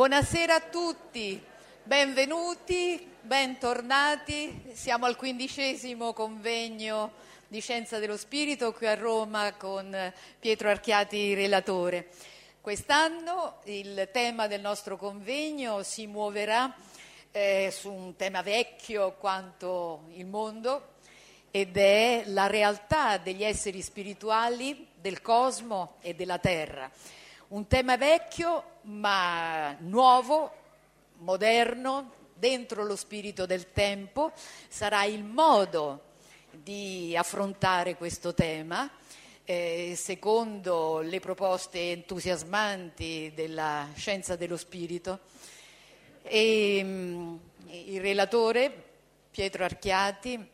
Buonasera a tutti, benvenuti, bentornati. Siamo al quindicesimo convegno di Scienza dello Spirito qui a Roma con Pietro Archiati, relatore. Quest'anno il tema del nostro convegno si muoverà eh, su un tema vecchio quanto il mondo ed è la realtà degli esseri spirituali, del cosmo e della terra. Un tema vecchio ma nuovo, moderno, dentro lo spirito del tempo, sarà il modo di affrontare questo tema. Eh, secondo le proposte entusiasmanti della scienza dello spirito. E, mh, mm, il relatore Pietro Archiati,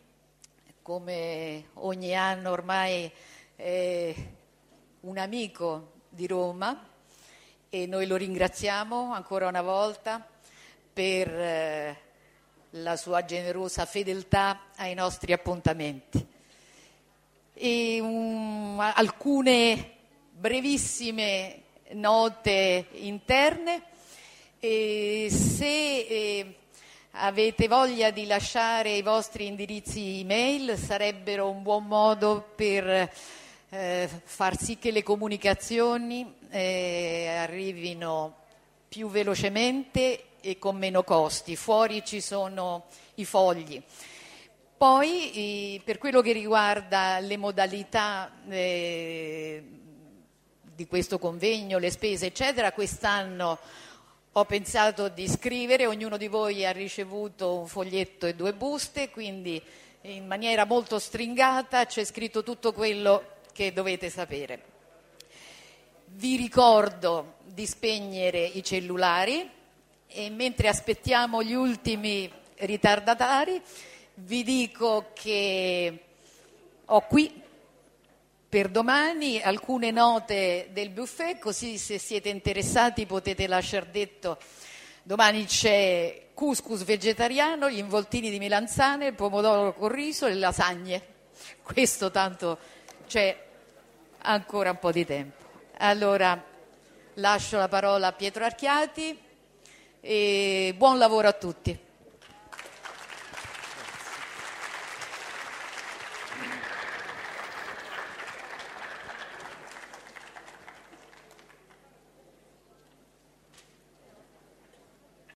come ogni anno ormai è un amico di Roma e noi lo ringraziamo ancora una volta per eh, la sua generosa fedeltà ai nostri appuntamenti. E, um, alcune brevissime note interne. E se eh, avete voglia di lasciare i vostri indirizzi email sarebbero un buon modo per eh, far sì che le comunicazioni eh, arrivino più velocemente e con meno costi. Fuori ci sono i fogli. Poi, per quello che riguarda le modalità eh, di questo convegno, le spese, eccetera, quest'anno ho pensato di scrivere, ognuno di voi ha ricevuto un foglietto e due buste, quindi in maniera molto stringata c'è scritto tutto quello che dovete sapere. Vi ricordo di spegnere i cellulari e mentre aspettiamo gli ultimi ritardatari vi dico che ho qui per domani alcune note del buffet, così se siete interessati potete lasciare detto. Domani c'è couscous vegetariano, gli involtini di melanzane, il pomodoro con riso e le lasagne. Questo tanto c'è ancora un po' di tempo. Allora lascio la parola a Pietro Archiati e buon lavoro a tutti.